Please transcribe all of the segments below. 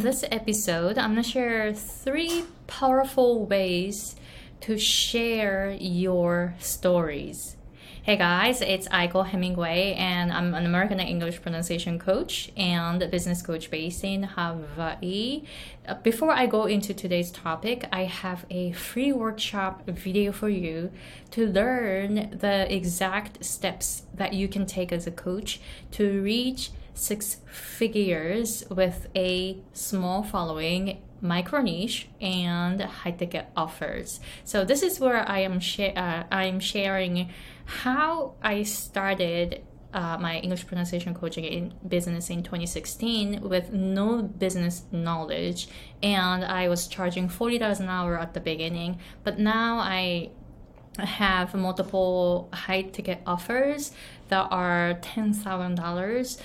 this episode, I'm gonna share three powerful ways to share your stories. Hey guys, it's Aiko Hemingway, and I'm an American English pronunciation coach and business coach based in Hawaii. Uh, before I go into today's topic, I have a free workshop video for you to learn the exact steps that you can take as a coach to reach six figures with a small following micro niche and high ticket offers. So this is where I am uh, I'm sharing how I started uh, my English pronunciation coaching in business in 2016 with no business knowledge, and I was charging forty dollars an hour at the beginning. But now I have multiple high ticket offers that are ten thousand dollars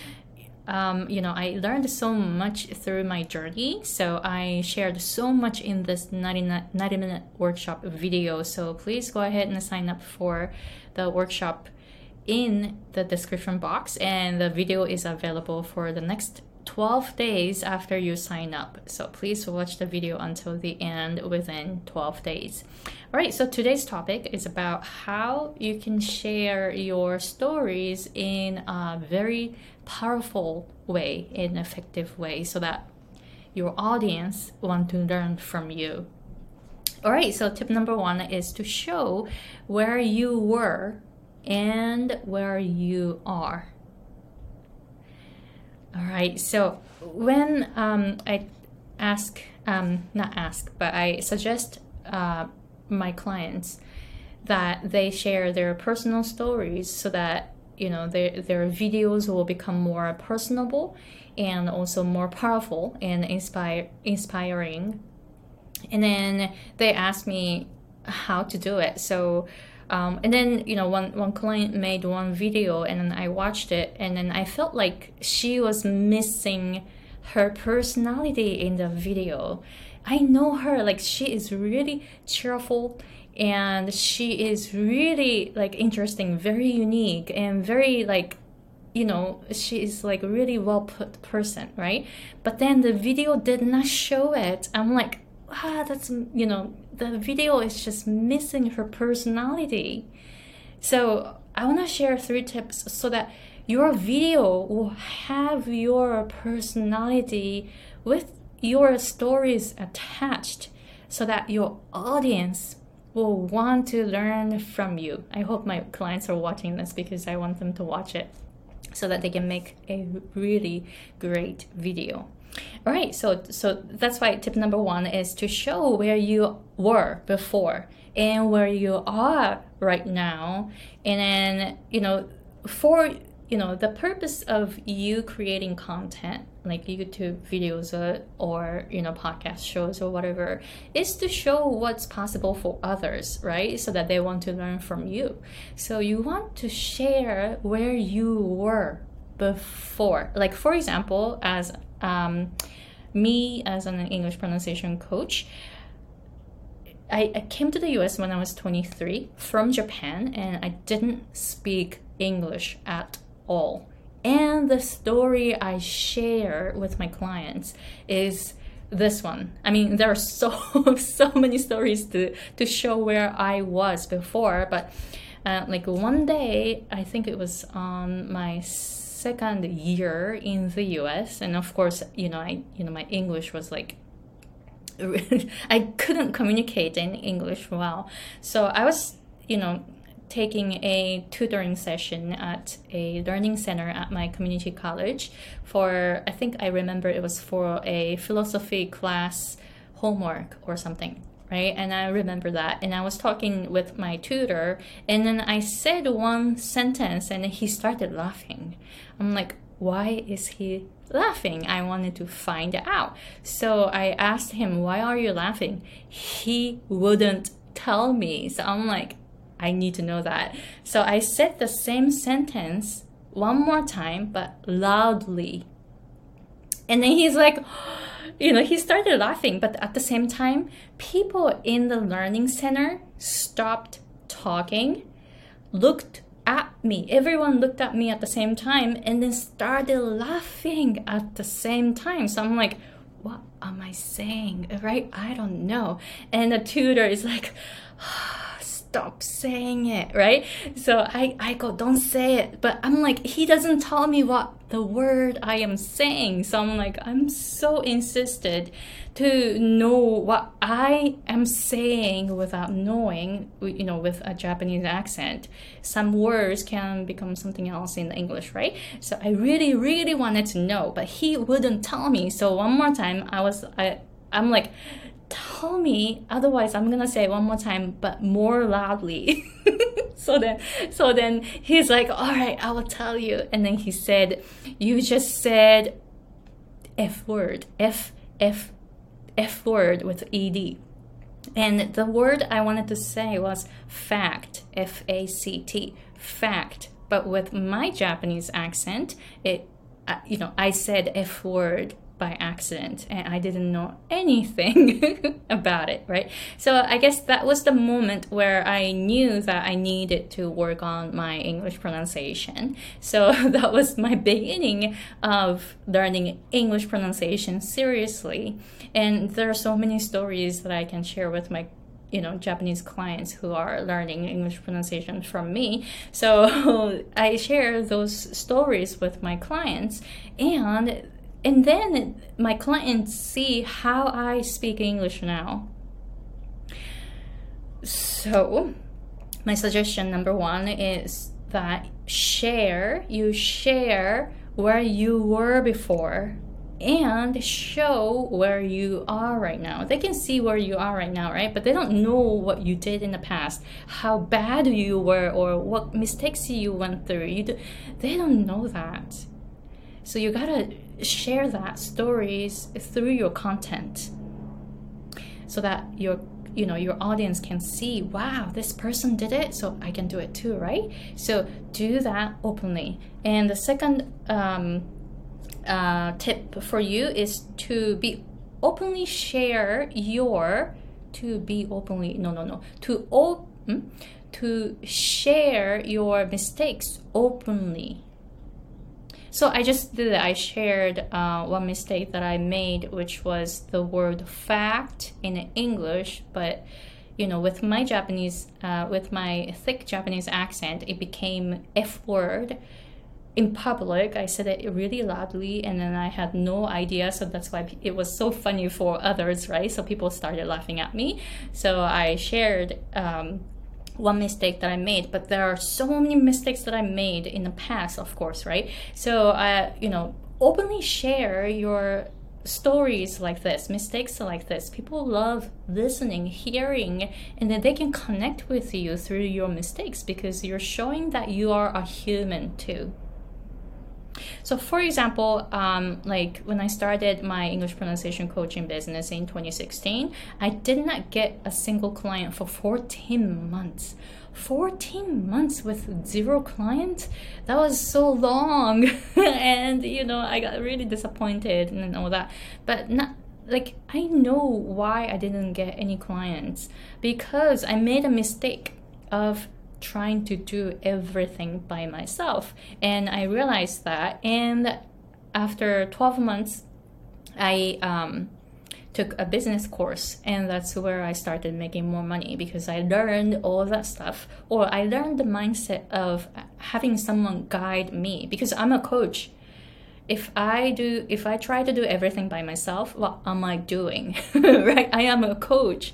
um, you know, I learned so much through my journey. So I shared so much in this 90, 90 minute workshop video. So please go ahead and sign up for the workshop in the description box. And the video is available for the next 12 days after you sign up. So please watch the video until the end within 12 days. All right, so today's topic is about how you can share your stories in a very powerful way, in effective way, so that your audience want to learn from you. All right, so tip number one is to show where you were and where you are all right. So when um, I ask, um, not ask, but I suggest uh, my clients that they share their personal stories so that you know their their videos will become more personable and also more powerful and inspire inspiring. And then they ask me how to do it. So um, and then you know one one client made one video and then I watched it and then I felt like she was missing her personality in the video. I know her like she is really cheerful and she is really like interesting, very unique and very like you know she is like really well put person, right? But then the video did not show it. I'm like ah, that's, you know, the video is just missing her personality. So I want to share three tips so that your video will have your personality with your stories attached so that your audience will want to learn from you. I hope my clients are watching this because I want them to watch it so that they can make a really great video. All right, so so that's why tip number one is to show where you were before and where you are right now, and then you know for you know the purpose of you creating content like YouTube videos or, or you know podcast shows or whatever is to show what's possible for others, right? So that they want to learn from you. So you want to share where you were before. Like for example, as um, me as an English pronunciation coach, I, I came to the US when I was 23 from Japan and I didn't speak English at all. And the story I share with my clients is this one. I mean, there are so so many stories to to show where I was before, but uh, like one day, I think it was on my second year in the US, and of course, you know, I you know my English was like I couldn't communicate in English well, so I was you know taking a tutoring session at a learning center at my community college for I think I remember it was for a philosophy class homework or something right? And I remember that. And I was talking with my tutor, and then I said one sentence, and he started laughing. I'm like, why is he laughing? I wanted to find out. So I asked him, why are you laughing? He wouldn't tell me. So I'm like, I need to know that. So I said the same sentence one more time, but loudly. And then he's like, you know, he started laughing, but at the same time, people in the learning center stopped talking, looked at me. Everyone looked at me at the same time and then started laughing at the same time. So I'm like, what am I saying? Right? I don't know. And the tutor is like, ah, stop saying it, right? So I, I go, don't say it. But I'm like, he doesn't tell me what the word I am saying. So I'm like, I'm so insisted to know what I am saying without knowing, you know, with a Japanese accent. Some words can become something else in English, right? So I really, really wanted to know, but he wouldn't tell me. So one more time, I was, I, I'm like, tell me otherwise i'm gonna say one more time but more loudly. So then so then he's like all right i will tell you. And then he said you just said f word f f f word with ed and the word i wanted to say was fact f-a-c-t fact. But with my japanese accent it you know i said f word by accident and I didn't know anything about it, right? So I guess that was the moment where I knew that I needed to work on my English pronunciation. So that was my beginning of learning English pronunciation seriously. And there are so many stories that I can share with my you know Japanese clients who are learning English pronunciation from me. So I share those stories with my clients and and then my clients see how I speak English now. So, my suggestion number one is that share, you share where you were before and show where you are right now. They can see where you are right now, right? But they don't know what you did in the past, how bad you were, or what mistakes you went through. You do, they don't know that. So you gotta share that stories through your content so that your you know your audience can see wow this person did it so i can do it too right? So do that openly. And the second um, uh, tip for you is to be openly share your to be openly no no no to open hmm? to share your mistakes openly so I just did it. I shared uh, one mistake that I made, which was the word fact in English, but you know, with my Japanese, uh, with my thick Japanese accent, it became F word in public. I said it really loudly, and then I had no idea. So that's why it was so funny for others, right? So people started laughing at me. So I shared um, one mistake that I made, but there are so many mistakes that I made in the past, of course, right? So, uh, you know, openly share your stories like this, mistakes like this. People love listening, hearing, and then they can connect with you through your mistakes because you're showing that you are a human too. So, for example, um, like when I started my English pronunciation coaching business in 2016, I did not get a single client for 14 months. 14 months with zero client that was so long. and, you know, I got really disappointed and all that. But not like I know why I didn't get any clients because I made a mistake of trying to do everything by myself. And I realized that. And after 12 months, I um, took a business course, and that's where I started making more money because I learned all that stuff, or I learned the mindset of having someone guide me because I'm a coach. If I do, if I try to do everything by myself, what am I doing? right? I am a coach.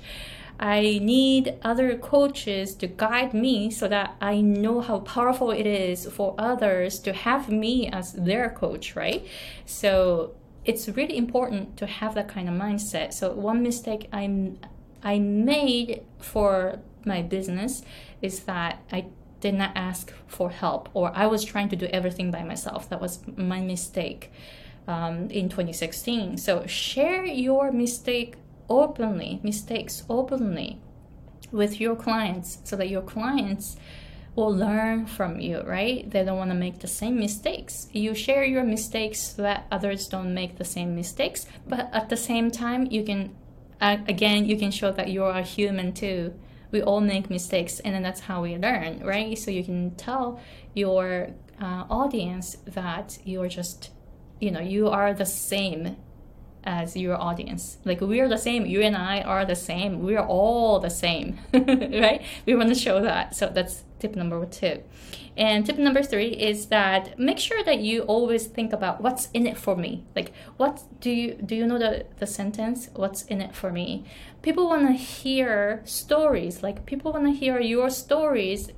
I need other coaches to guide me so that I know how powerful it is for others to have me as their coach, right? So it's really important to have that kind of mindset. So one mistake I I made for my business is that I did not ask for help or I was trying to do everything by myself. That was my mistake um, in 2016. So share your mistake openly, mistakes openly with your clients so that your clients will learn from you, right? They don't want to make the same mistakes. You share your mistakes so that others don't make the same mistakes, but at the same time, you can, again, you can show that you're a human too. We all make mistakes, and then that's how we learn, right? So you can tell your uh, audience that you're just, you know, you are the same as your audience. Like we are the same. You and I are the same. We are all the same, right? We want to show that. So that's tip number two. And tip number three is that make sure that you always think about what's in it for me. Like what do you do you know the, the sentence? What's in it for me? People wanna hear stories. Like people wanna hear your stories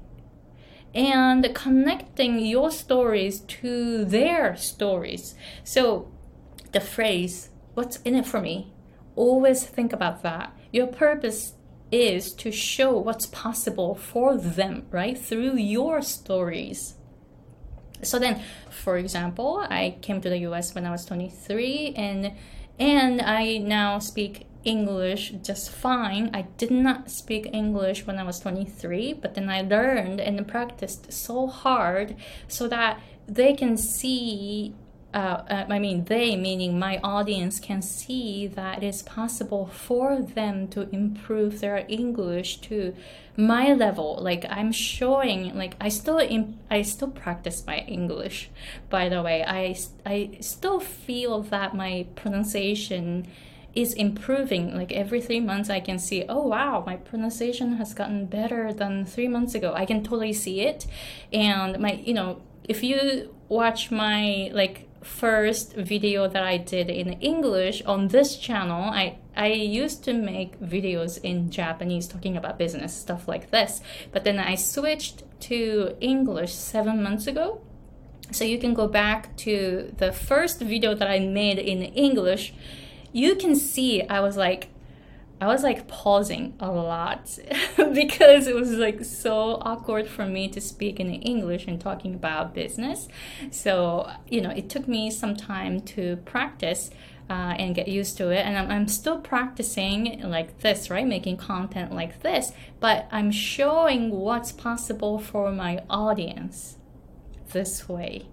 and connecting your stories to their stories. So the phrase, what's in it for me? Always think about that. Your purpose is to show what's possible for them, right? Through your stories. So then, for example, I came to the US when I was 23 and and I now speak English just fine. I did not speak English when I was 23, but then I learned and practiced so hard so that they can see uh, uh, I mean, they, meaning my audience, can see that it is possible for them to improve their English to my level. Like I'm showing, like I still, imp- I still practice my English. By the way, I, I still feel that my pronunciation is improving. Like every three months, I can see, oh wow, my pronunciation has gotten better than three months ago. I can totally see it, and my, you know, if you watch my like first video that I did in English on this channel, I I used to make videos in Japanese talking about business stuff like this, but then I switched to English 7 months ago. So you can go back to the first video that I made in English. You can see I was like I was like pausing a lot because it was like so awkward for me to speak in English and talking about business. So, you know, it took me some time to practice uh, and get used to it. And I'm, I'm still practicing like this, right? Making content like this, but I'm showing what's possible for my audience this way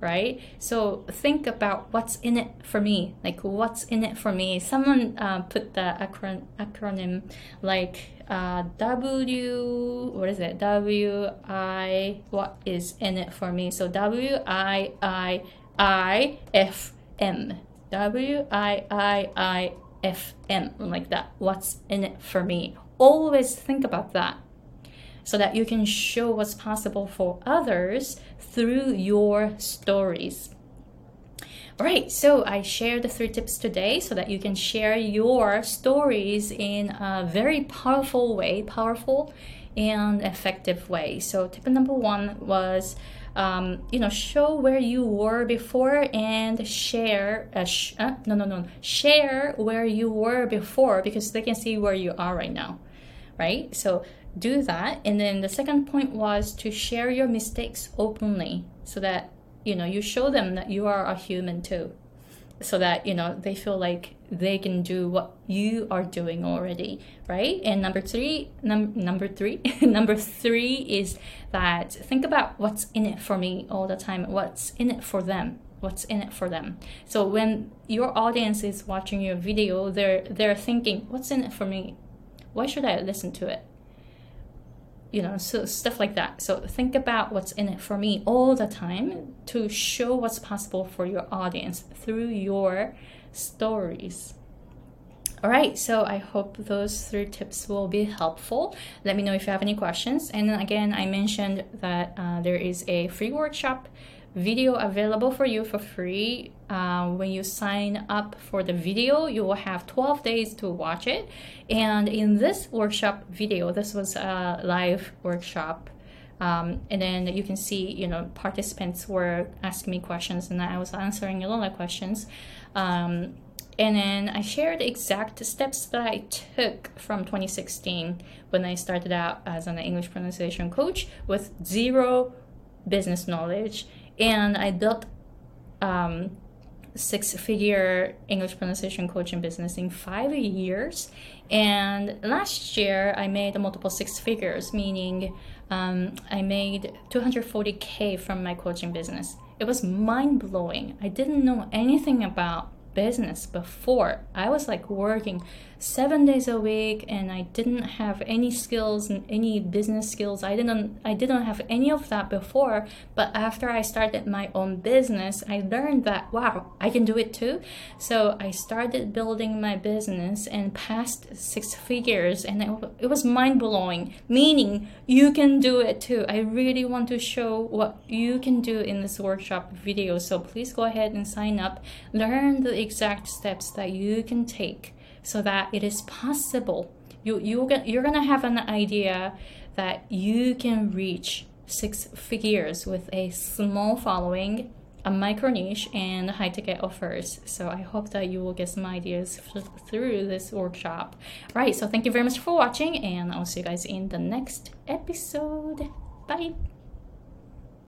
right? So think about what's in it for me. Like what's in it for me. Someone uh, put the acron- acronym like uh, W. What is it? W I. What is in it for me? So W I I I F M. W I I I F M. Like that. What's in it for me? Always think about that so that you can show what's possible for others through your stories. All right, so I shared the three tips today so that you can share your stories in a very powerful way, powerful and effective way. So, tip number one was, um, you know, show where you were before and share. Uh, sh- uh, no, no, no, share where you were before because they can see where you are right now, right? So, do that. And then the second point was to share your mistakes openly so that, you know, you show them that you are a human too. So that, you know, they feel like they can do what you are doing already, right? And number three, num- number three, number three is that think about what's in it for me all the time. What's in it for them? What's in it for them? So when your audience is watching your video, they're they're thinking, what's in it for me? Why should I listen to it? You know so stuff like that. So think about what's in it for me all the time to show what's possible for your audience through your stories. All right so i hope those three tips will be helpful. Let me know if you have any questions. And again i mentioned that uh, there is a free workshop video available for you for free. Uh, when you sign up for the video, you will have 12 days to watch it. And in this workshop video, this was a live workshop. Um, and then you can see, you know, participants were asking me questions and I was answering a lot of questions. Um, and then I shared exact steps that I took from 2016 when I started out as an English pronunciation coach with zero business knowledge and I built um, six figure English pronunciation coaching business in five years. And last year I made multiple six figures, meaning um, I made 240k from my coaching business. It was mind blowing. I didn't know anything about business before. I was like working seven days a week and I didn't have any skills and any business skills. I didn't I didn't have any of that before. But after I started my own business, I learned that wow, I can do it too. So I started building my business and passed six figures and it, was mind blowing. Meaning you can do it too. I really want to show what you can do in this workshop video. So please go ahead and sign up. Learn the exact steps that you can take so that it is possible. You, you're, you're going to have an idea that you can reach six figures with a small following, a micro niche, and high ticket offers. So I hope that you will get some ideas through this workshop. Right, so thank you very much for watching, and I'll see you guys in the next episode. Bye.